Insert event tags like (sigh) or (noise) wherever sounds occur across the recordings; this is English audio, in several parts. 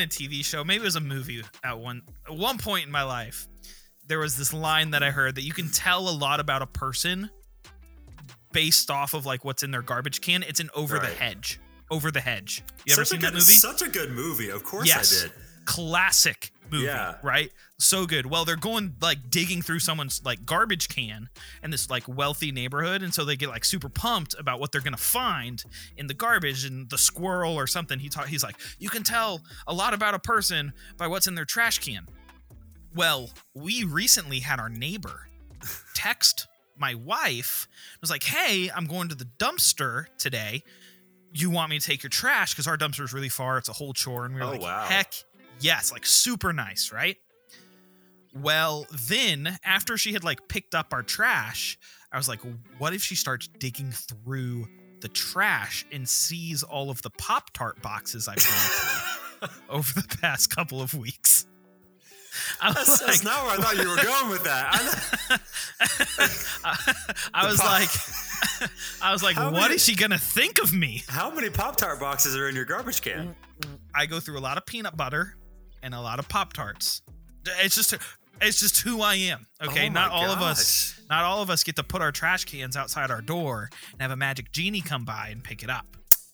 In a TV show, maybe it was a movie at one at one point in my life, there was this line that I heard that you can tell a lot about a person based off of like what's in their garbage can. It's an over the hedge. Over the hedge. You ever such seen a good, that movie? Such a good movie. Of course yes. I did. Classic movie, Yeah. right? So good. Well, they're going like digging through someone's like garbage can in this like wealthy neighborhood, and so they get like super pumped about what they're gonna find in the garbage and the squirrel or something. He ta- he's like, you can tell a lot about a person by what's in their trash can. Well, we recently had our neighbor (laughs) text my wife was like, "Hey, I'm going to the dumpster today. You want me to take your trash because our dumpster is really far. It's a whole chore." And we were Oh, like, wow. "Heck yes!" Like super nice, right? Well, then after she had like picked up our trash, I was like, "What if she starts digging through the trash and sees all of the Pop Tart boxes I've gone through over the past couple of weeks?" I was That's, that's like, not where I thought you were going with that. I, (laughs) I was pop- like, (laughs) I was like, How what many- is she gonna think of me? how many Pop Tart boxes are in your garbage can? Mm, mm. I go through a lot of peanut butter and a lot of Pop Tarts. It's just, it's just who I am. Okay, Oh not all of us, not all of us get to put our trash cans outside our door and have a magic genie come by and pick it up.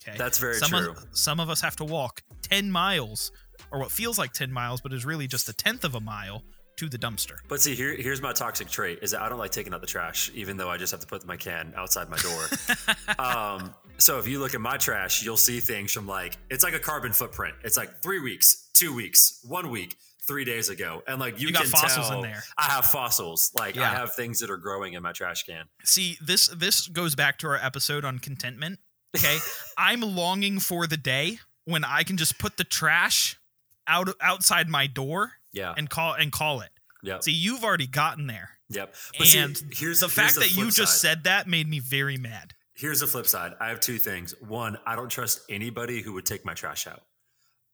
Okay, That's very some true. Of, some of us have to walk ten miles, or what feels like ten miles, but is really just a tenth of a mile to the dumpster. But see, here, here's my toxic trait: is that I don't like taking out the trash, even though I just have to put my can outside my door. (laughs) um, so if you look at my trash, you'll see things from like it's like a carbon footprint. It's like three weeks, two weeks, one week, three days ago, and like you, You got can fossils in there. I have fossils. Like I have things that are growing in my trash can. See, this this goes back to our episode on contentment. Okay, (laughs) I'm longing for the day when I can just put the trash out outside my door Yeah. and call and call it. yep. See, you've already gotten there, yep. But see, and here's the here's fact that you flip just side. said that made me very mad. Here's the flip side. I have two things. One, I don't trust anybody who would take my trash out.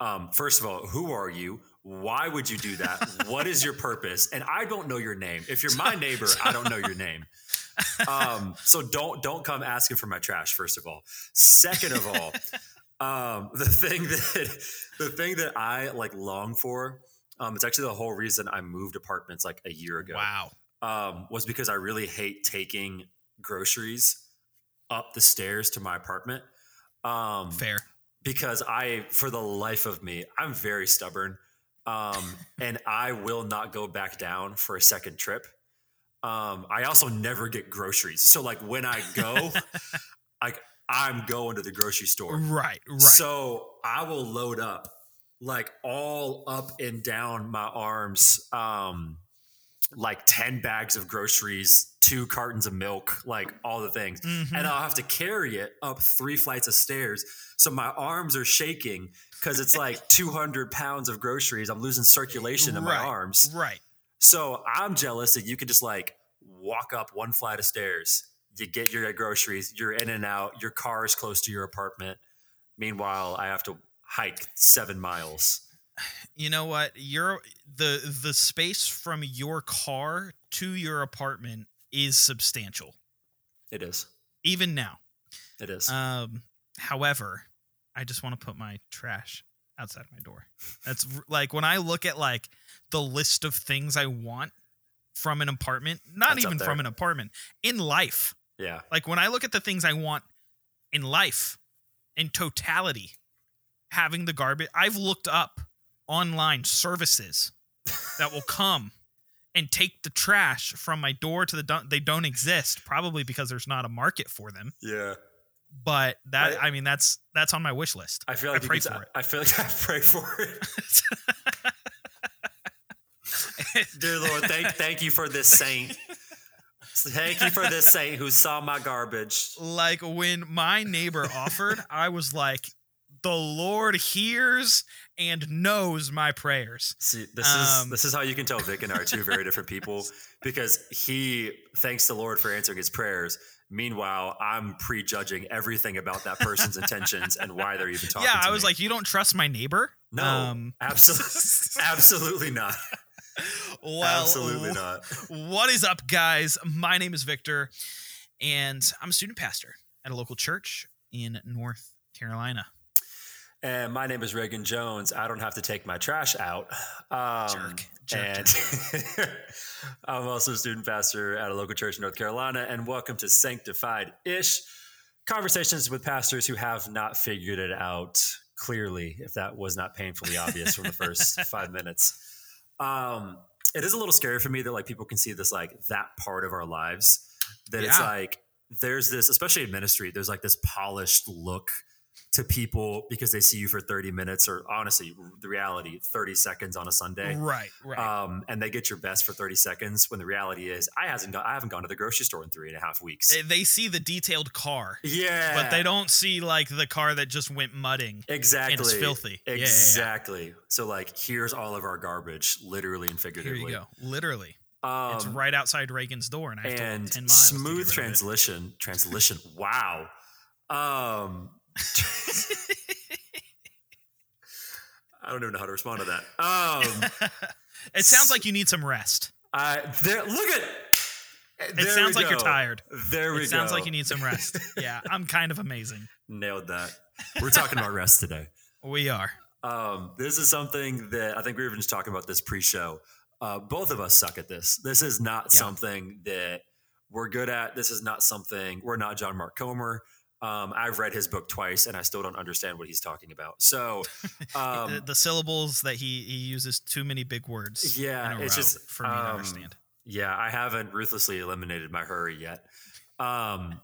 Um, first of all, who are you? Why would you do that? what is your purpose? And I don't know your name. If you're my neighbor, I don't know your name. Um, so don't don't come asking for my trash. First of all. Second of all, um, the thing that the thing that I like long for. Um, it's actually the whole reason I moved apartments like a year ago Wow. um, was because I really hate taking groceries up the stairs to my apartment. Um, Fair. Because I, for the life of me, I'm very stubborn, um, (laughs) and I will not go back down for a second trip. Um, I also never get groceries, so like when I go, (laughs) like I'm going to the grocery store. Right. Right. So I will load up like all up and down my arms, um, like 10 bags of groceries, two cartons of milk, like all the things. Mhm. And I'll have to carry it up three flights of stairs. So my arms are shaking because it's like (laughs) 200 pounds of groceries. I'm losing circulation in my arms. Right. So I'm jealous that you could just like walk up one flight of stairs, you get your groceries, you're in and out, your car is close to your apartment. Meanwhile, I have to hike seven miles. You know what? Your the the space from your car to your apartment is substantial, It is. even now. It is. Um, however, I just want to put my trash outside my door. That's like when I look at like the list of things I want from an apartment, not That's even from an apartment, in life. yeah. Like when I look at the things I want in life, in totality, having the garbage, I've looked up online services that will come and take the trash from my door to the dump. They don't exist, probably because there's not a market for them. Yeah. But that, I- I, mean, that's that's on my wish list. I feel like you pray could- for it. I feel like I pray for it. (laughs) Dear Lord, thank thank you for this saint. Thank you for this saint who saw my garbage. like when my neighbor offered, I was like, the Lord hears and knows my prayers. See, this is Um, this is how you can tell Vic and I are two very different people (laughs) because he thanks the Lord for answering his prayers. Meanwhile, I'm prejudging everything about that person's intentions and why they're even talking. yeah, I was me. like, you don't trust my neighbor? no, um, absolutely, (laughs) absolutely not, Well, absolutely not. What is up, guys? My name is Victor, and I'm a student pastor at a local church in North Carolina. And my name is Reagan Jones. I don't have to take my trash out. Um, Jerk. Jerk, and (laughs) I'm also a student pastor at a local church in North Carolina. And welcome to Sanctified Ish conversations with pastors who have not figured it out clearly, if that was not painfully obvious from the first (laughs) five minutes. Um, it is a little scary for me that like people can see this like that part of our lives that it's like there's this especially in ministry there's like this polished look to people because they see you for 30 minutes or honestly the reality 30 seconds on a sunday Right, right. um, and they get your best for 30 seconds when the reality is i hasn't got, i haven't gone to the grocery store in three and a half weeks They- see the detailed car, yeah but they don't see like the car that just went mudding. exactly filthy. Yeah, yeah, yeah. exactly so like here's all of our garbage literally and Here figuratively you go. Literally, um, it's right outside Reagan's door, and I have to walk ten miles. to smooth get rid of it. translation translation wow um i don't even know how to respond to that um (laughs) it sounds like you need some rest. i there look at It sounds like you're tired. there we It sounds go like you need some rest. (laughs) yeah, I'm kind of amazing. nailed that (laughs) we're talking about rest today We are. um this is something that i think we were even just talking about this pre-show uh both of us suck at this this is not Yeah. something that we're good at this is not something we're not john mark comer um, I've read his book twice, and I still don't understand what he's talking about. So, (laughs) the, um, the syllables that he he uses too many big words. Yeah, it's just, for me to um, understand. yeah, I haven't ruthlessly eliminated my hurry yet. Um,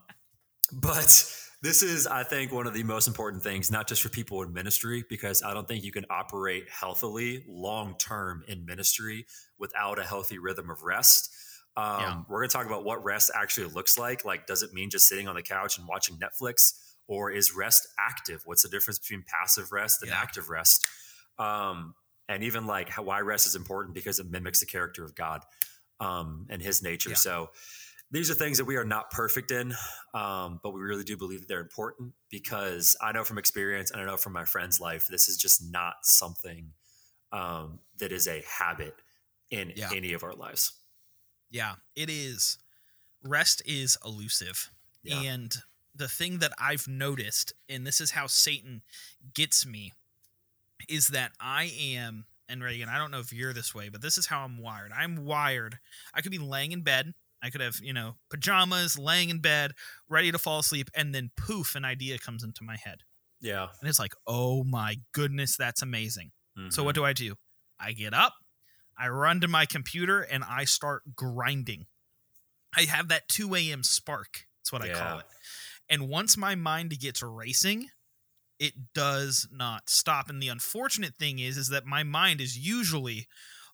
but this is, I think, one of the most important things, not just for people in ministry, because I don't think you can operate healthily long term in ministry without a healthy rhythm of rest. Um, Yeah. We're going to talk about what rest actually looks like. Like, does it mean just sitting on the couch and watching Netflix, or is rest active? What's the difference between passive rest and Yeah. active rest? Um, and even like how, why rest is important because it mimics the character of God um, and His nature. Yeah. So these are things that we are not perfect in, um, but we really do believe that they're important because I know from experience and I know from my friend's life, this is just not something um, that is a habit in Yeah. any of our lives. Yeah, it is. Rest is elusive. Yeah. And the thing that I've noticed, and this is how Satan gets me, is that I am, and Reagan, I don't know if you're this way, but this is how I'm wired. I'm wired. I could be laying in bed. I could have, you know, pajamas, laying in bed, ready to fall asleep, and then poof, an idea comes into my head. Yeah. And it's like, oh my goodness, that's amazing. So Mhm. what do I do? I get up, I run to my computer, and I start grinding. I have that 2 a.m. spark. That's what I call it. And once my mind gets racing, it does not stop. And the unfortunate thing is, is that my mind is usually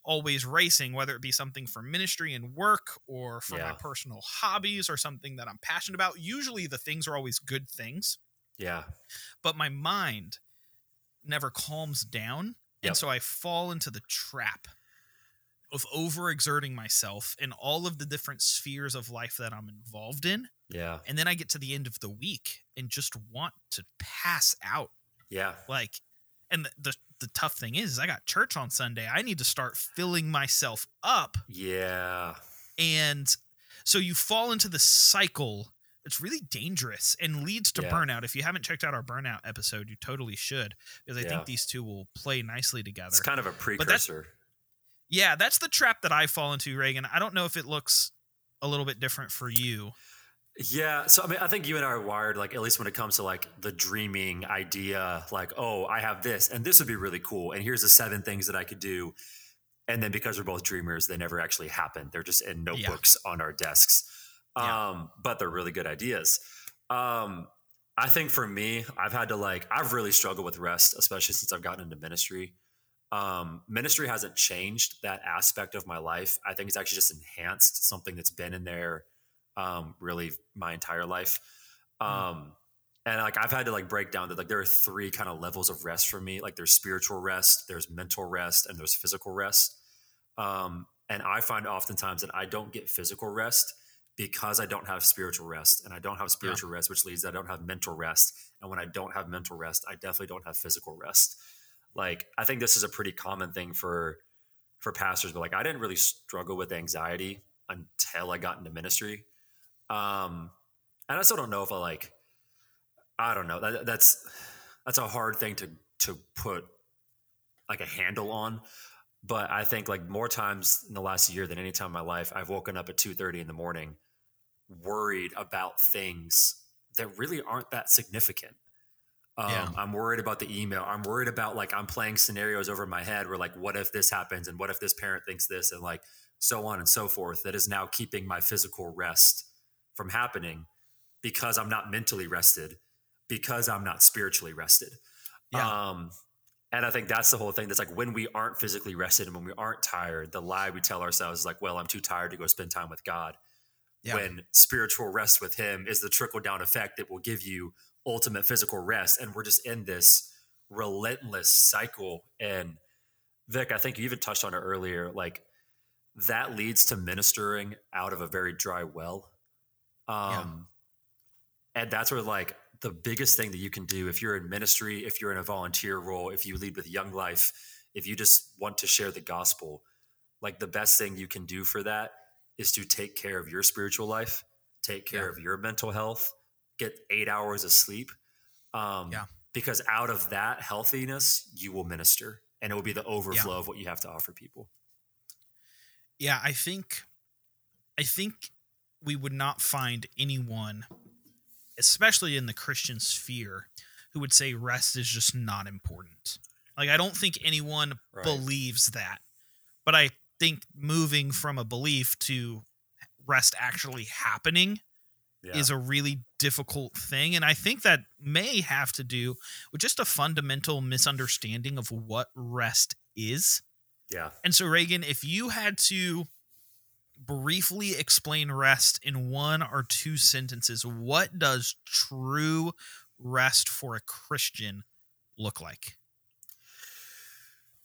always racing, whether it be something for ministry and work or for my personal hobbies or something that I'm passionate about. Usually the things are always good things yeah. but my mind never calms down Yep. and so i fall into the trap of overexerting myself in all of the different spheres of life that i'm involved in Yeah. and then i get to the end of the week and just want to pass out Yeah. like and the, the, the tough thing is, is i got church on sunday i need to start filling myself up Yeah. and so you fall into the cycle it's really dangerous and leads to Yeah. burnout if you haven't checked out our burnout episode you totally should because i Yeah. think these two will play nicely together It's kind of a precursor. Yeah that's the trap that i fall into reagan i don't know if it looks a little bit different for you Yeah. So I mean, I think you and I are wired like at least when it comes to like the dreaming idea, like, oh, I have this and this would be really cool. And here's the seven things that I could do. And then because we're both dreamers, they never actually happen. They're just in notebooks on our desks. Yeah. Um, but they're really good ideas. Um, I think for me, I've had to like, I've really struggled with rest, especially since I've gotten into ministry. Um, ministry hasn't changed that aspect of my life. I think it's actually just enhanced something that's been in there um, really my entire life. Um, and like I've had to like break down that like there are three kind of levels of rest for me. Like there's spiritual rest, there's mental rest, and there's physical rest. Um, and I find oftentimes that I don't get physical rest because I don't have spiritual rest, and I don't have spiritual rest, which leads to I don't have mental rest. And when I don't have mental rest, I definitely don't have physical rest. Like I think this is a pretty common thing for for pastors, but like I didn't really struggle with anxiety until I got into ministry. Um, and I still don't know if I like. I don't know. That, that's that's a hard thing to to put like a handle on. But I think like more times in the last year than any time in my life, I've woken up at two thirty in the morning, worried about things that really aren't that significant. Um, yeah. I'm worried about the email. I'm worried about like I'm playing scenarios over my head where like, what if this happens and what if this parent thinks this and like so on and so forth. That is now keeping my physical rest from happening because I'm not mentally rested, because I'm not spiritually rested. Yeah. Um, and I think that's the whole thing. That's like when we aren't physically rested and when we aren't tired, the lie we tell ourselves is like, well, I'm too tired to go spend time with God. Yeah. When spiritual rest with Him is the trickle down effect that will give you ultimate physical rest. And we're just in this relentless cycle. And Vic, I think you even touched on it earlier. Like that leads to ministering out of a very dry well. Um, yeah. And that's where, like, the biggest thing that you can do if you're in ministry, if you're in a volunteer role, if you lead with Young Life, if you just want to share the gospel, like the best thing you can do for that is to take care of your spiritual life, take care yeah. of your mental health, get eight hours of sleep. Um, yeah. Because out of that healthiness, you will minister and it will be the overflow yeah. of what you have to offer people. Yeah, I think, I think we would not find anyone, especially in the Christian sphere, who would say rest is just not important. Like, I don't think anyone right. believes that. But I think moving from a belief to rest actually happening yeah. is a really difficult thing. And I think that may have to do with just a fundamental misunderstanding of what rest is. Yeah. And so, Reagan, if you had to briefly explain rest in one or two sentences, what does true rest for a Christian look like?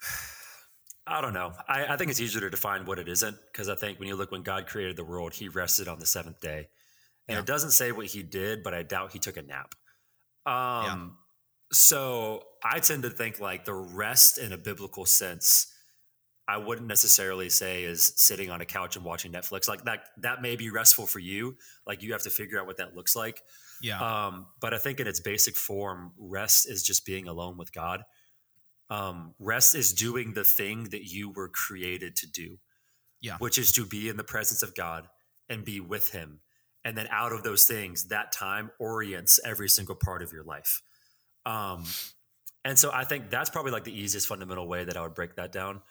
(sighs) I don't know. I, I, think it's easier to define what it isn't because I think when you look when God created the world, He rested on the seventh day, and yeah. it doesn't say what He did, but I doubt He took a nap. Um, yeah. So I tend to think like the rest in a biblical sense I wouldn't necessarily say is sitting on a couch and watching Netflix. Like that that may be restful for you. Like you have to figure out what that looks like. Yeah. Um, but I think in its basic form, rest is just being alone with God. Um, rest is doing the thing that you were created to do. Yeah. Which is to be in the presence of God and be with him. And then out of those things, that time orients every single part of your life. Um, and so I think that's probably like the easiest fundamental way that I would break that down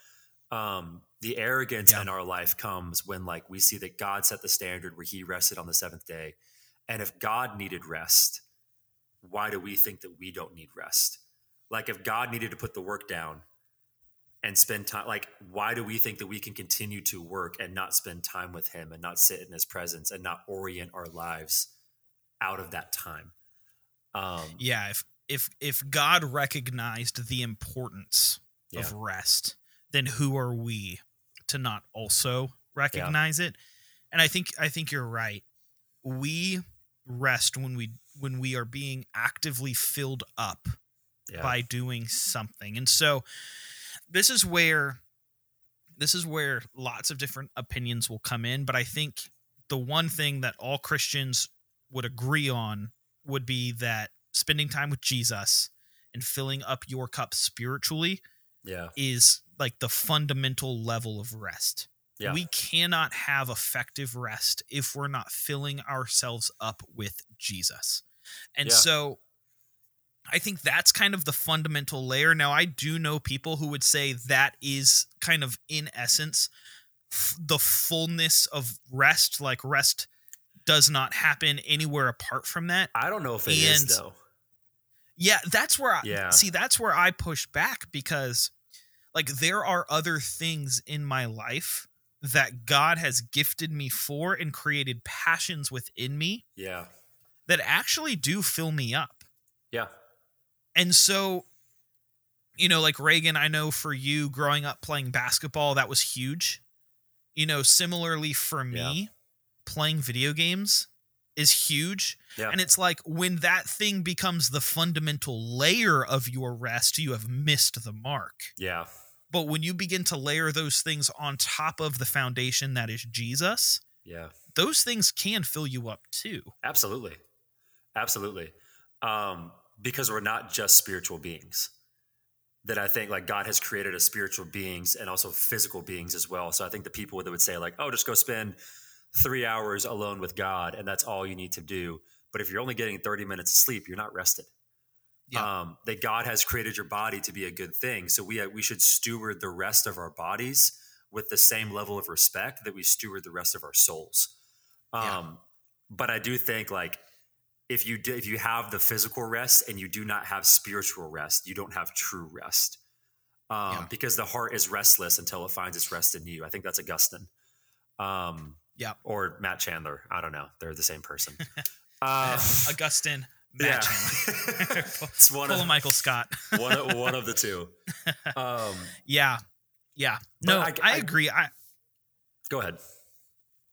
um, the arrogance yeah. in our life comes when like we see that God set the standard where he rested on the seventh day. And if God needed rest, why do we think that we don't need rest? Like if God needed to put the work down and spend time, like why do we think that we can continue to work and not spend time with him and not sit in his presence and not orient our lives out of that time? Um, yeah. If, if, if God recognized the importance yeah. of rest, then who are we to not also recognize yeah. it? And I think I think you're right. We rest when we when we are being actively filled up yeah. by doing something. And so this is where this is where lots of different opinions will come in, but I think the one thing that all Christians would agree on would be that spending time with Jesus and filling up your cup spiritually yeah. is like the fundamental level of rest. Yeah. We cannot have effective rest if we're not filling ourselves up with Jesus. And yeah. so I think that's kind of the fundamental layer. Now, I do know people who would say that is kind of in essence f- the fullness of rest. Like rest does not happen anywhere apart from that. I don't know if it and, is though. Yeah, that's where I yeah. see. That's where I push back because like there are other things in my life that God has gifted me for and created passions within me. Yeah. That actually do fill me up. Yeah. And so you know, like Reagan, I know for you growing up playing basketball, that was huge. You know, similarly for me, yeah. playing video games is huge. Yeah. And it's like when that thing becomes the fundamental layer of your rest, you have missed the mark. Yeah. But when you begin to layer those things on top of the foundation that is Jesus, yeah. Those things can fill you up too. Absolutely. Absolutely. Um, because we're not just spiritual beings. that I think like God has created as spiritual beings and also physical beings as well. So I think the people that would say like, oh, just go spend three hours alone with God and that's all you need to do. But if you're only getting 30 minutes of sleep, you're not rested. Yeah. Um, that God has created your body to be a good thing. So we, we should steward the rest of our bodies with the same level of respect that we steward the rest of our souls. Um, Yeah. But I do think like if you do, if you have the physical rest and you do not have spiritual rest, you don't have true rest. Um, Yeah. Because the heart is restless until it finds its rest in you. I think that's Augustine. Um, Yeah. Or Matt Chandler. I don't know. They're the same person. (laughs) Uh, (laughs) Augustine, Matt Chandler. (laughs) it's one Full of Michael Scott. one of one of the two. Um, Yeah. Yeah. No, I- I, I- agree. I go ahead.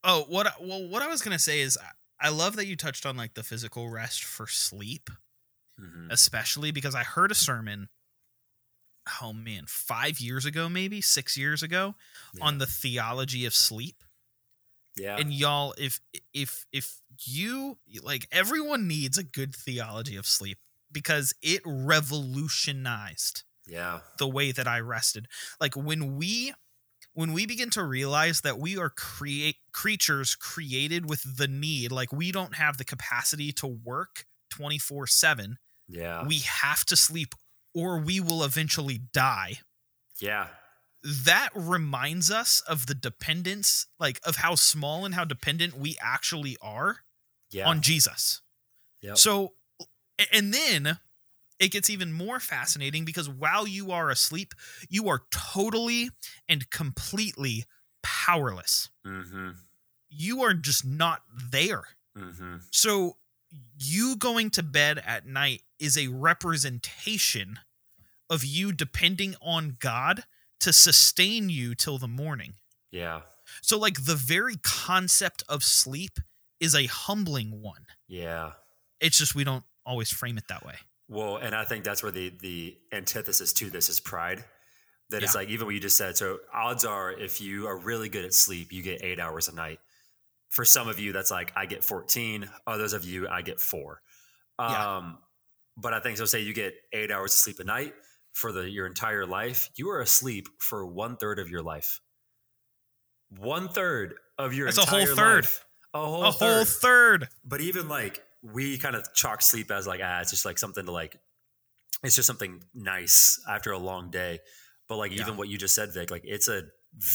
oh what well what I was gonna say is I- love that you touched on like the physical rest for sleep, Mhm. especially because I heard a sermon. Oh man, five years ago, maybe six years ago, on the theology of sleep. Yeah. And y'all, if if if you like, everyone needs a good theology of sleep because it revolutionized yeah. the way that I rested. Like when we when we begin to realize that we are create creatures created with the need, like we don't have the capacity to work 24/7. Yeah. We have to sleep or we will eventually die. yeah. That reminds us of the dependence, like of how small and how dependent we actually are Yeah. on Jesus. Yep. So, and then it gets even more fascinating because while you are asleep, you are totally and completely powerless. mm-hmm. You are just not there. Mm-hmm. So, you going to bed at night is a representation of you depending on God to sustain you till the morning. Yeah. So, like, the very concept of sleep is a humbling one. Yeah. It's just we don't always frame it that way. Well, and I think that's where the the antithesis to this is pride. That it's like even what you just said. So odds are, if you are really good at sleep, you get eight hours a night. For some of you, that's like I get fourteen. Others of you, I get four. Yeah. Um, but I think so. Say you get eight hours of sleep a night for the your entire life. You are asleep for one third of your life. One third of your That's a whole entire third. life. A whole a third whole third. but even like we kind of chalk sleep as like ah it's just like something to like it's just something nice after a long day but like Yeah. even what you just said vic like it's a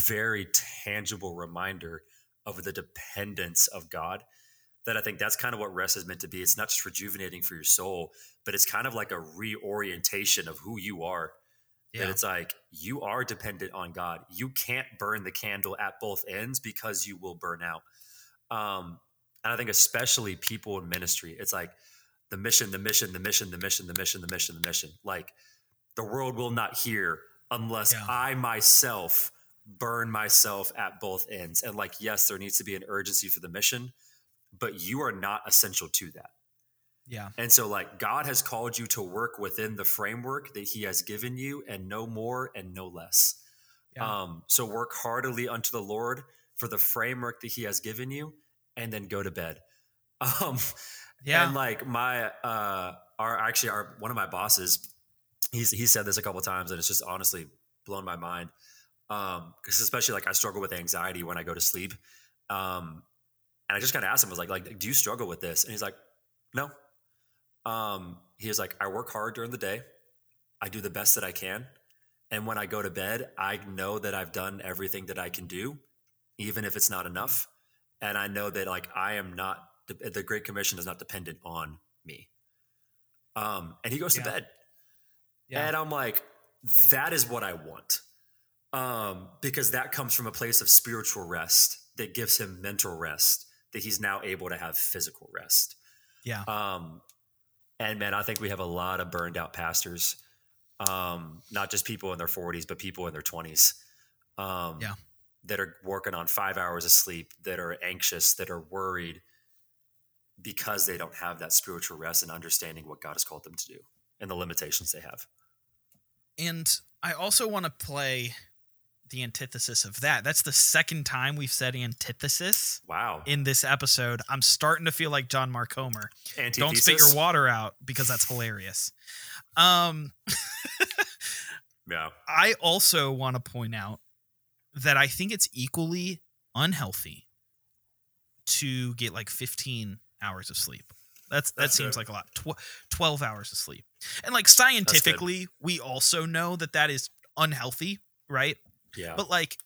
very tangible reminder of the dependence of god that i think that's kind of what rest is meant to be it's not just rejuvenating for your soul but it's kind of like a reorientation of who you are that Yeah. it's like you are dependent on God. You can't burn the candle at both ends because you will burn out. Um, and I think especially people in ministry, it's like the mission, the mission, the mission, the mission, the mission, the mission, the mission. Like the world will not hear unless Yeah. I myself burn myself at both ends. And like, yes, there needs to be an urgency for the mission, but you are not essential to that. Yeah. And so, like, God has called you to work within the framework that He has given you, and no more and no less. Yeah. Um, so, work heartily unto the Lord for the framework that He has given you, and then go to bed. (laughs) Um, Yeah. And like my, uh, our actually, our one of my bosses, he's he said this a couple times, and it's just honestly blown my mind. Um, because especially like I struggle with anxiety when I go to sleep. Um, and I just kind of asked him, I was like, like, do you struggle with this? And he's like, no. Um, he was like, I work hard during the day. I do the best that I can. And when I go to bed, I know that I've done everything that I can do, even if it's not enough. And I know that like I am not the Great Commission is not dependent on me. Um, and he goes Yeah. to bed. yeah. And I'm like, that is what I want. Um, because that comes from a place of spiritual rest that gives him mental rest, that he's now able to have physical rest. Yeah. Um, and man, I think we have a lot of burned out pastors, um, not just people in their 40s, but people in their 20s. Um, Yeah. That are working on five hours of sleep, that are anxious, that are worried because they don't have that spiritual rest and understanding what God has called them to do and the limitations they have. And I also want to play the antithesis of that. That's the second time we've said antithesis Wow. in this episode. I'm starting to feel like John Mark Homer. Don't spit your water out because that's hilarious. Um (laughs) Yeah. I also want to point out that I think it's equally unhealthy to get like 15 hours of sleep. That's that That's seems good. like a lot. Tw- 12 hours of sleep. And like scientifically, we also know that that is unhealthy, right? Yeah. But like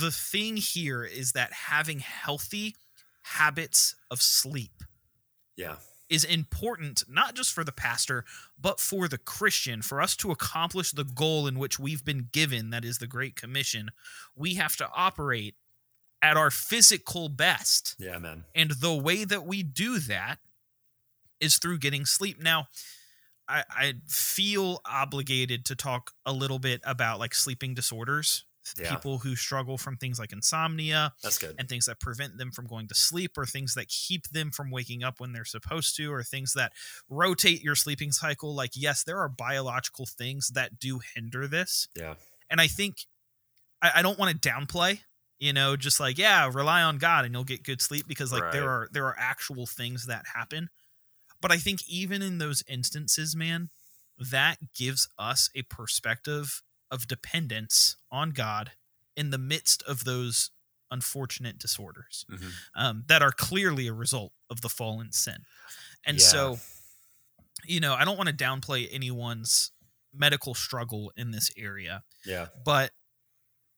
the thing here is that having healthy habits of sleep yeah. Is important not just for the pastor but for the christian for us to accomplish the goal in which we've been given that is the great commission. We have to operate at our physical best. Yeah, man. and the way that we do that is through getting sleep. Now I, I feel obligated to talk a little bit about like sleeping disorders Yeah. people who struggle from things like insomnia That's good. and things that prevent them from going to sleep or things that keep them from waking up when they're supposed to or things that rotate your sleeping cycle like yes there are biological things that do hinder this yeah. and i think i, I don't want to downplay you know just like yeah rely on god and you'll get good sleep because like there are there are actual things that happen but i think even in those instances man that gives us a perspective of dependence on god in the midst of those unfortunate disorders Mhm. um, that are clearly a result of the fallen sin. And Yeah. so, you know, I don't want to downplay anyone's medical struggle in this area, Yeah. but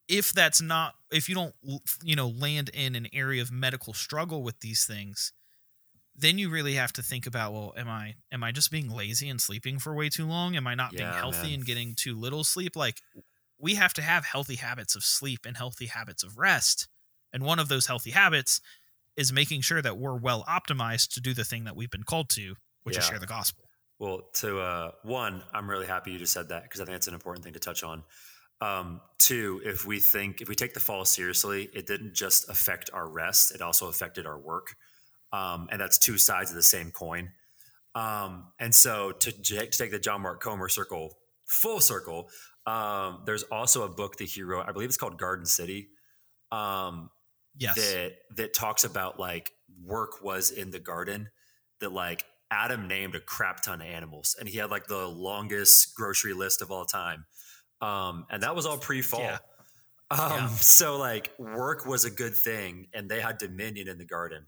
if that's not, if you don't, you know, land in an area of medical struggle with these things, then you really have to think about, well, am I am I just being lazy and sleeping for way too long? Am I not being healthy man. and getting too little sleep? Like we have to have healthy habits of sleep and healthy habits of rest. And one of those healthy habits is making sure that we're well optimized to do the thing that we've been called to, which is share the gospel. Well, to uh, one, I'm really happy you just said that because I think it's an important thing to touch on. Um, two, if we think if we take the fall seriously, it didn't just affect our rest; it also affected our work, um, and that's two sides of the same coin. Um, and so, to, to take the John Mark Comer circle full circle, um, there's also a book that he wrote. I believe it's called Garden City. Um, Yes. that that talks about like work was in the garden that like Adam named a crap ton of animals and he had like the longest grocery list of all time. Um, and that was all pre-fall. Yeah. Um, Yeah. so like work was a good thing and they had dominion in the garden.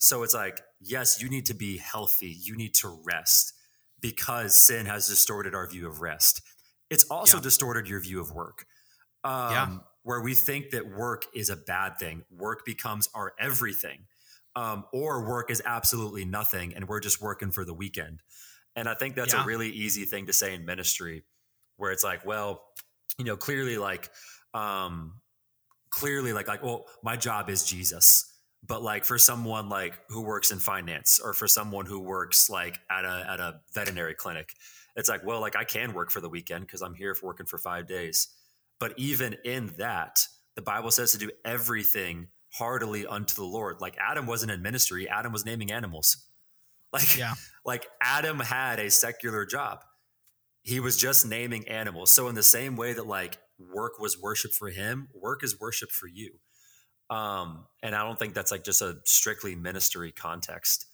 So it's like, yes, you need to be healthy. You need to rest because sin has distorted our view of rest. It's also Yeah. distorted your view of work. Um, Yeah. Where we think that work is a bad thing, work becomes our everything, um, or work is absolutely nothing, and we're just working for the weekend. And I think that's Yeah. a really easy thing to say in ministry, where it's like, well, you know, clearly, like, um, clearly, like, like, well, my job is Jesus, but like for someone like who works in finance, or for someone who works like at a at a veterinary clinic, it's like, well, like I can work for the weekend because I'm here for working for five days. But even in that, the Bible says to do everything heartily unto the Lord. Like Adam wasn't in ministry, Adam was naming animals. (laughs) Like, Yeah. like Adam had a secular job. He was just naming animals. So in the same way that like work was worship for him, work is worship for you. Um, and I don't think that's like just a strictly ministry context.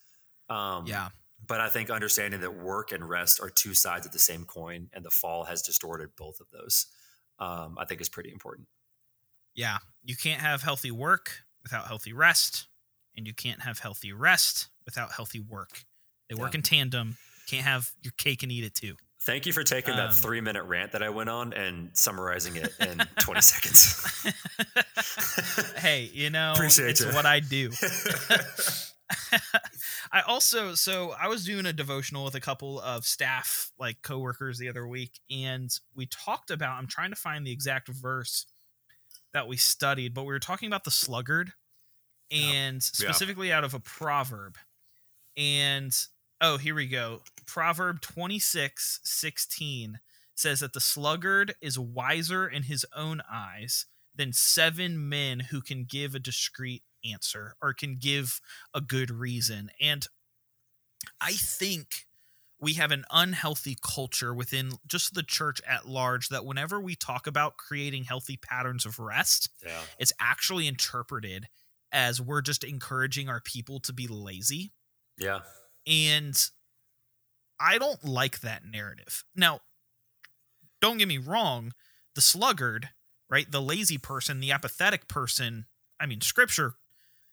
Um, Yeah. but I think understanding that work and rest are two sides of the same coin, and the fall has distorted both of those. Um, I think is pretty important. Yeah. You can't have healthy work without healthy rest, and you can't have healthy rest without healthy work. They work Yeah. in tandem. Can't have your cake and eat it too. Thank you for taking Um, that three minute rant that I went on and summarizing it in (laughs) 20 seconds. hey, you know, Appreciate it's ya. what I do. (laughs) (laughs) I also so I was doing a devotional with a couple of staff like coworkers the other week and we talked about I'm trying to find the exact verse that we studied but we were talking about the sluggard and specifically out of a proverb and oh here we go proverb 26 16 says that the sluggard is wiser in his own eyes than seven men who can give a discreet answer or can give a good reason. And I think we have an unhealthy culture within just the church at large that whenever we talk about creating healthy patterns of rest, yeah. it's actually interpreted as we're just encouraging our people to be lazy. Yeah. And I don't like that narrative. Now, don't get me wrong, the sluggard, right? The lazy person, the apathetic person, I mean, scripture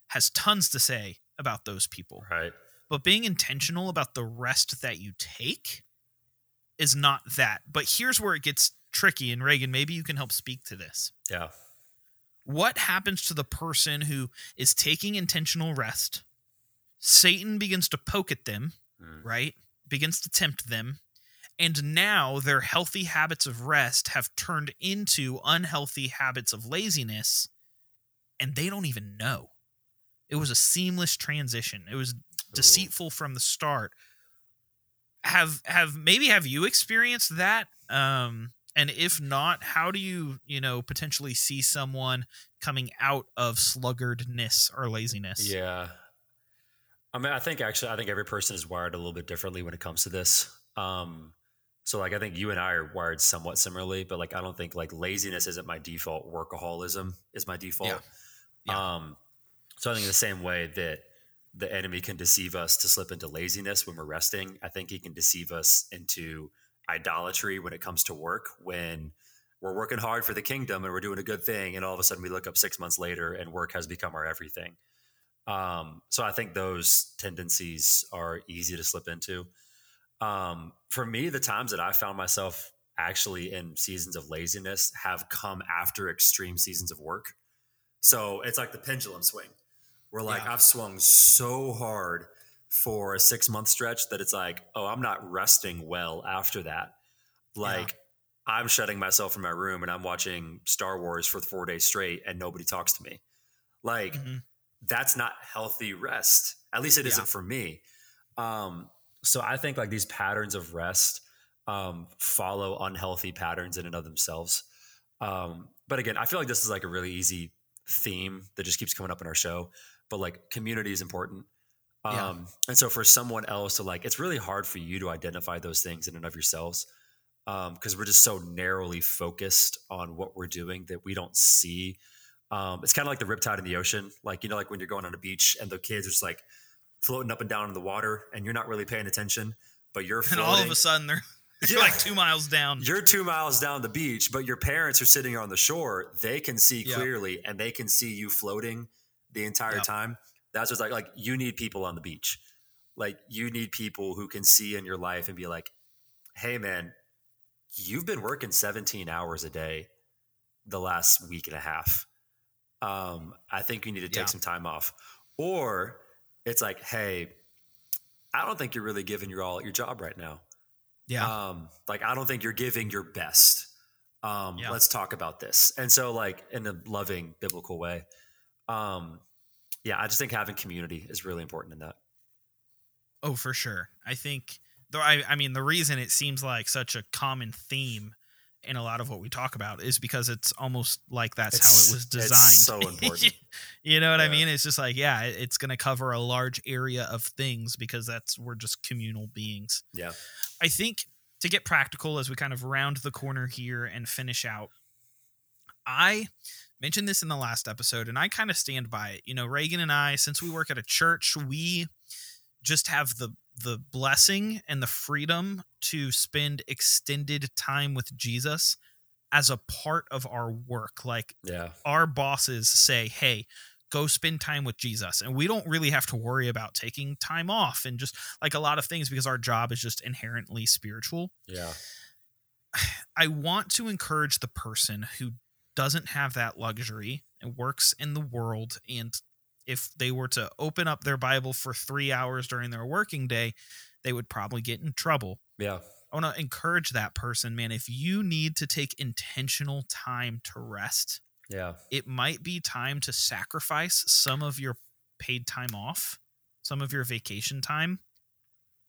has tons to say about those people. Right. But being intentional about the rest that you take is not that. But here's where it gets tricky. And Reagan, maybe you can help speak to this. Yeah. What happens to the person who is taking intentional rest? Satan begins to poke at them, Mm. right? Begins to tempt them. And now their healthy habits of rest have turned into unhealthy habits of laziness, and they don't even know. It was a seamless transition. It was deceitful from the start. Have have maybe have you experienced that? Um, and if not, how do you you know potentially see someone coming out of sluggardness or laziness? Yeah. I mean, I think actually, I think every person is wired a little bit differently when it comes to this. Um, so like, I think you and I are wired somewhat similarly, but like, I don't think like laziness isn't my default. Workaholism is my default. Yeah. Yeah. Um, so I think in the same way that the enemy can deceive us to slip into laziness when we're resting, I think he can deceive us into idolatry when it comes to work when we're working hard for the kingdom and we're doing a good thing and all of a sudden we look up six months later and work has become our everything um, so i think those tendencies are easy to slip into. Um, for me the times that i found myself actually in seasons of laziness have come after extreme seasons of work. So it's like the pendulum swing where like Yeah. i've swung so hard for a six month stretch that it's like oh i'm not resting well after that. Like i'm shutting myself from my room and i'm watching star wars for four days straight and nobody talks to me. Like Mhm. That's not healthy rest at least it Yeah. not for me um so i think like these patterns of rest um follow unhealthy patterns in and of themselves um but again i feel like this is like a really easy theme that just keeps coming up in our show but like community is important Yeah. um and so for someone else to like it's really hard for you to identify those things in and of yourselves um because we're just so narrowly focused on what we're doing that we don't see um it's kind of like the riptide in the ocean like you know like when you're going on a beach and the kids are just like floating up and down in the water and you're not really paying attention but you're And floating all of a sudden (laughs) they're Yeah. like two miles down. you're two miles down the beach, but your parents are sitting on the shore. They can see Yeah. clearly and they can see you floating the entire Yeah. time. That's what's like, like you need people on the beach. Like you need people who can see in your life and be like, Hey man, you've been working 17 hours a day the last week and a half. Um, I think you need to take Yeah. some time off. Or it's like, Hey, I don't think you're really giving your all at your job right now yeah. um like i don't think you're giving your best um Yeah. let's talk about this and so like in a loving biblical way um yeah i just think having community is really important in that Oh, for sure. I think though I I mean the reason it seems like such a common theme in a lot of what we talk about is because it's almost like that's how it was it's designed. so (laughs) important. you know what I mean? It's just like, yeah, it's going to cover a large area of things because that's we're just communal beings. yeah I think to get practical as we kind of round the corner here and finish out, I mentioned this in the last episode and I kind of stand by it. You know, Reagan and I, since we work at a church, we just have the the blessing and the freedom to spend extended time with Jesus as a part of our work. Like yeah our bosses say, "Hey, go spend time with Jesus." And we don't really have to worry about taking time off and just like a lot of things because our job is just inherently spiritual. yeah (sighs) I want to encourage the person who doesn't have that luxury and works in the world and if they were to open up their Bible for 3 hours during their working day, they would probably get in trouble. Yeah I want to encourage that person, man, if you need to take intentional time to rest, yeah it might be time to sacrifice some of your paid time off, some of your vacation time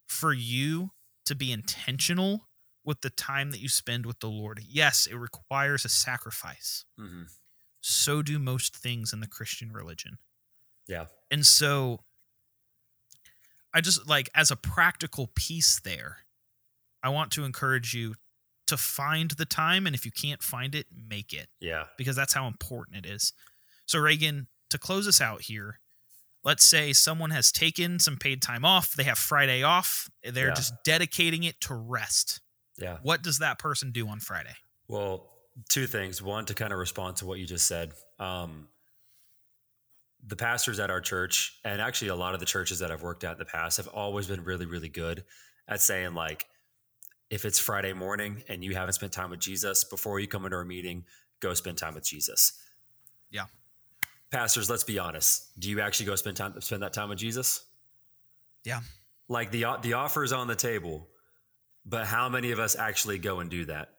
for you to be intentional with the time that you spend with the Lord. Yes, it requires a sacrifice. hmm So do most things in the Christian religion. yeah And so I just like as a practical piece there, I want to encourage you to find the time and if you can't find it, make it yeah because that's how important it is. So, Reagan, to close us out here, let's say someone has taken some paid time off. They have Friday off. They're Yeah. just dedicating it to rest. Yeah. What does that person do on Friday? Well, two things. One, to kind of respond to what you just said. Um, the pastors at our church, and actually a lot of the churches that I've worked at in the past, have always been really, really good at saying, like, if it's Friday morning and you haven't spent time with Jesus before you come into our meeting, go spend time with Jesus. Yeah. Pastors, let's be honest. Do you actually go spend time spend that time with Jesus? Yeah. Like the the offer is on the table, but how many of us actually go and do that?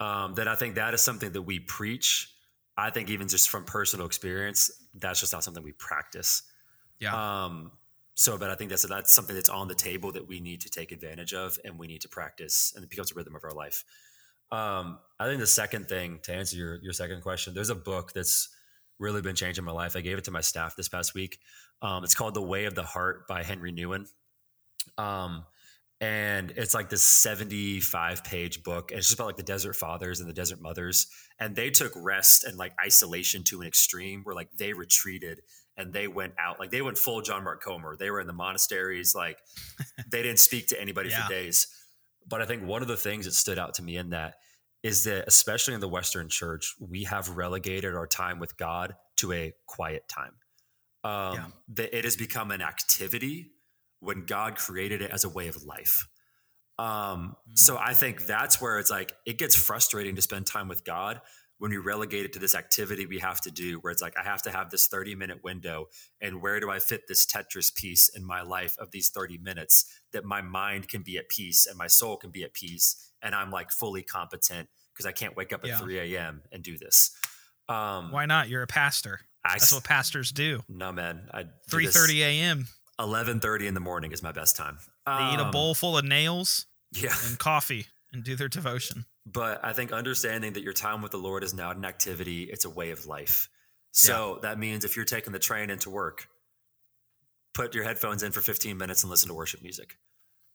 Um, that I think that is something that we preach. I think even just from personal experience, that's just not something we practice. Yeah. Um, so, but I think that's that's something that's on the table that we need to take advantage of and we need to practice, and it becomes a rhythm of our life. Um, I think the second thing to answer your your second question, there's a book that's really been changing my life. I gave it to my staff this past week. Um, it's called The Way of the Heart by Henri Nouwen. Um, and it's like this 75 page book and it's just about like the desert fathers and the desert mothers and they took rest and like isolation to an extreme where like they retreated and they went out like they went full john mark comer they were in the monasteries like they didn't speak to anybody Yeah. for days but i think one of the things that stood out to me in that is that especially in the western church we have relegated our time with god to a quiet time um, Yeah. that it has become an activity when God created it as a way of life. Um, so I think that's where it's like it gets frustrating to spend time with God when we relegate it to this activity we have to do, where it's like I have to have this 30 minute window, and where do I fit this Tetris piece in my life of these 30 minutes that my mind can be at peace and my soul can be at peace, and I'm like fully competent because I can't wake up at Yeah. 3 a.m. and do this. Um, Why not? You're a pastor. I, That's what pastors do. no man, I do Three thirty a.m. 11:30 in the morning is my best time. They eat a Um, bowl full of nails Yeah. and coffee and do their devotion. But I think understanding that your time with the Lord is not an activity, it's a way of life. So that means if you're taking the train into work, put your headphones in for 15 minutes and listen to worship music.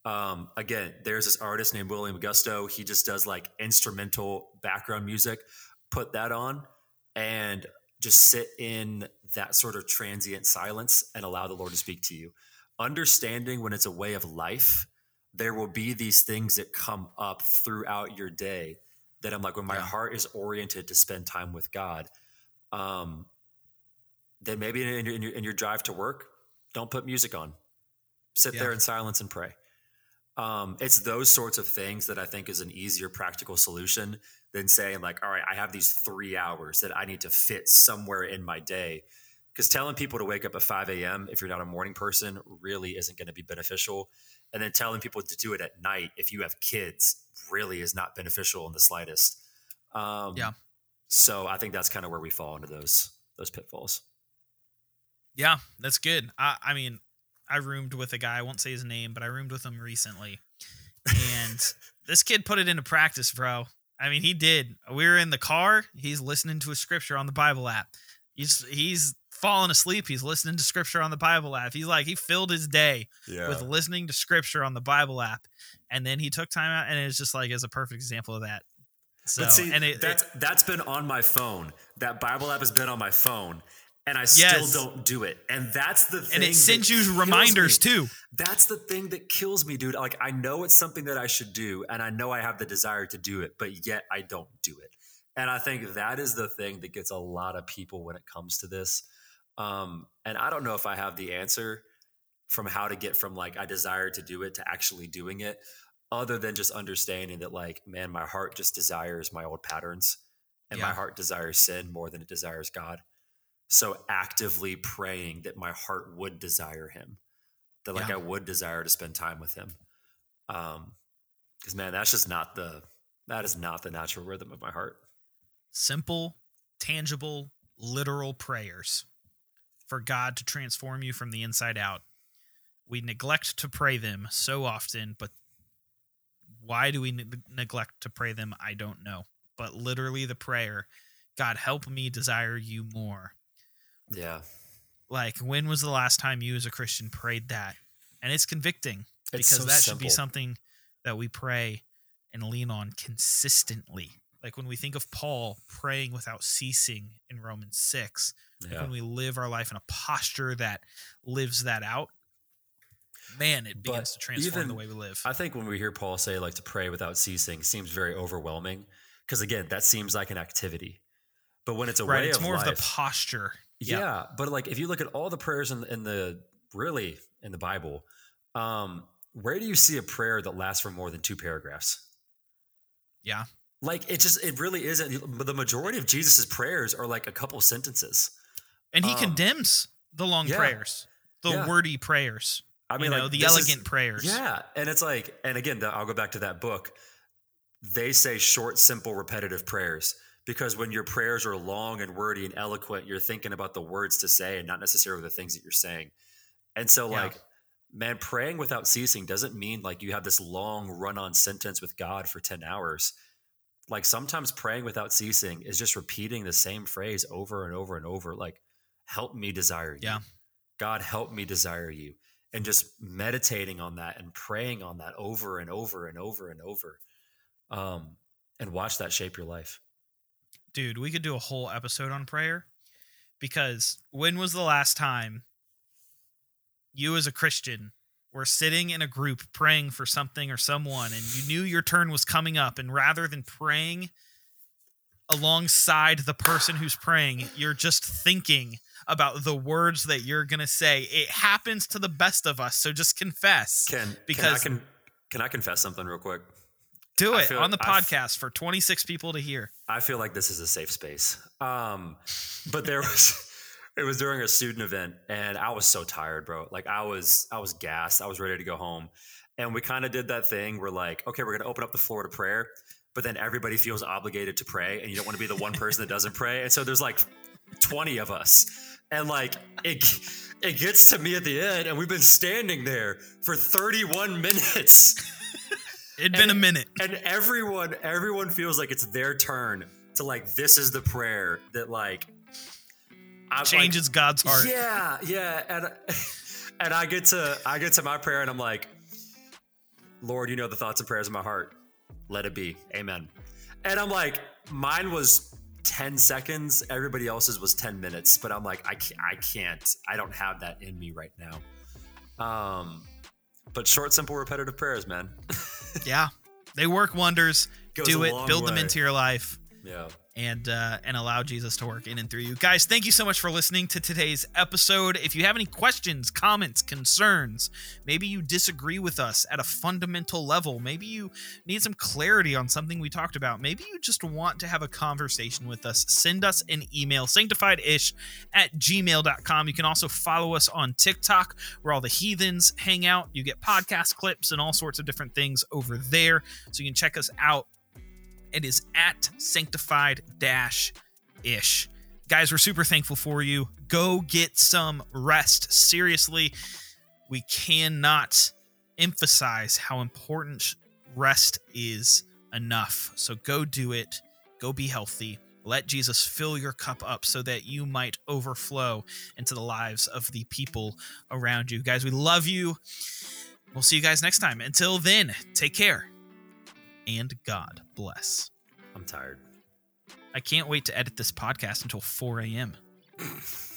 Um, again, there's this artist named William Augusto. He just does like instrumental background music. Put that on and just sit in that sort of transient silence and allow the Lord to speak to you. Understanding when it's a way of life, there will be these things that come up throughout your day that I'm like, when my Yeah. heart is oriented to spend time with God, um, then maybe in your, in, your, in your drive to work, don't put music on. Sit there in silence and pray. Um, it's those sorts of things that I think is an easier practical solution than saying like, all right, I have these three hours that I need to fit somewhere in my day. Because telling people to wake up at 5 a.m. if you're not a morning person really isn't going to be beneficial. And then telling people to do it at night if you have kids really is not beneficial in the slightest. Um, Yeah. So I think that's kind of where we fall into those those pitfalls. Yeah, that's good. I, I mean, I roomed with a guy. I won't say his name, but I roomed with him recently, and (laughs) this kid put it into practice, bro. I mean, he did. We were in the car. He's listening to a scripture on the Bible app. He's he's falling asleep. He's listening to scripture on the Bible app. He's like he filled his day Yeah. with listening to scripture on the Bible app, and then he took time out, and it's just like as a perfect example of that. So, but see, and it, that's that's been on my phone. That Bible app has been on my phone, and I still Yes. don't do it. And that's the thing. and it sends you reminders me. too. That's the thing that kills me, dude. Like I know it's something that I should do, and I know I have the desire to do it, but yet I don't do it. And I think that is the thing that gets a lot of people when it comes to this. Um, and I don't know if I have the answer from how to get from like I desire to do it to actually doing it, other than just understanding that like, man, my heart just desires my old patterns, and my heart desires sin more than it desires God. So actively praying that my heart would desire Him that like Yeah. I would desire to spend time with him. Um, because man, that's just not the that is not the natural rhythm of my heart. simple, tangible, literal prayers for God to transform you from the inside out. We neglect to pray them so often, but why do we ne- neglect to pray them? I don't know. But literally, the prayer, God, help me desire you more. Yeah, Like, when was the last time you as a Christian prayed that? And it's convicting It's because so that should be something that we pray and lean on consistently. Like when we think of Paul praying without ceasing in Romans 6, like when we live our life in a posture that lives that out, man, it begins But to transform even- the way we live. I think when we hear Paul say like to pray without ceasing seems very overwhelming because again, that seems like an activity. But when it's a right, way it's of more life, of the posture. yeah. But like if you look at all the prayers in, in the really in the Bible, um, where do you see a prayer that lasts for more than two paragraphs? Yeah. Like it just it really isn't. The majority of Jesus's prayers are like a couple sentences. And he Um, condemns the long yeah. prayers, the Yeah. wordy prayers. I mean, you know, like, the this is- elegant prayers. Yeah, and it's like, and again, the, I'll go back to that book. They say short, simple, repetitive prayers because when your prayers are long and wordy and eloquent, you're thinking about the words to say and not necessarily the things that you're saying. And so, Yeah. like, man, praying without ceasing doesn't mean like you have this long run-on sentence with God for ten hours. Like sometimes praying without ceasing is just repeating the same phrase over and over and over. Like, help me desire you. Yeah. God, help me desire you and just meditating on that and praying on that over and over and over and over um, and watch that shape your life Dude, we could do a whole episode on prayer because when was the last time you as a Christian were sitting in a group praying for something or someone and you knew your turn was coming up and rather than praying alongside the person who's praying, you're just thinking about the words that you're going to say. It happens to the best of us, so just confess. can Because- can I, can, can I confess something real quick Do it on the f- podcast for 26 people to hear. i feel like this is a safe space um, but there was it was during a student event and i was so tired bro. Like i was i was gassed. I was ready to go home. And we kind of did that thing where like okay we're going to open up the floor to prayer but then everybody feels obligated to pray and you don't want to be the one person that doesn't pray. And so there's like 20 of us. And like it it gets to me at the end and we've been standing there for 31 minutes. It'd been a minute. and everyone everyone feels like it's their turn to like this is the prayer that like I like, Changes God's heart. yeah yeah and (laughs) and I get to I get to my prayer and I'm like Lord you know the thoughts and prayers of my heart let it be amen and I'm like mine was 10 seconds everybody else's was 10 minutes but I'm like I can't, I can't I don't have that in me right now um but short simple repetitive prayers man (laughs) Yeah. They work wonders. Goes Do it. Build them into your life. yeah and uh, and allow Jesus to work in and through you. Guys, thank you so much for listening to today's episode. If you have any questions, comments, concerns, maybe you disagree with us at a fundamental level, maybe you need some clarity on something we talked about, maybe you just want to have a conversation with us, send us an email, sanctifiedish at gmail.com. You can also follow us on TikTok where all the heathens hang out. You get podcast clips and all sorts of different things over there. So you can check us out it is at sanctified dash ish. Guys, we're super thankful for you. Go get some rest. Seriously, we cannot emphasize how important rest is enough. So go do it. Go be healthy. Let Jesus fill your cup up so that you might overflow into the lives of the people around you. Guys, we love you. We'll see you guys next time. Until then, take care and God bless. I'm tired I can't wait to edit this podcast until 4 a.m. (laughs)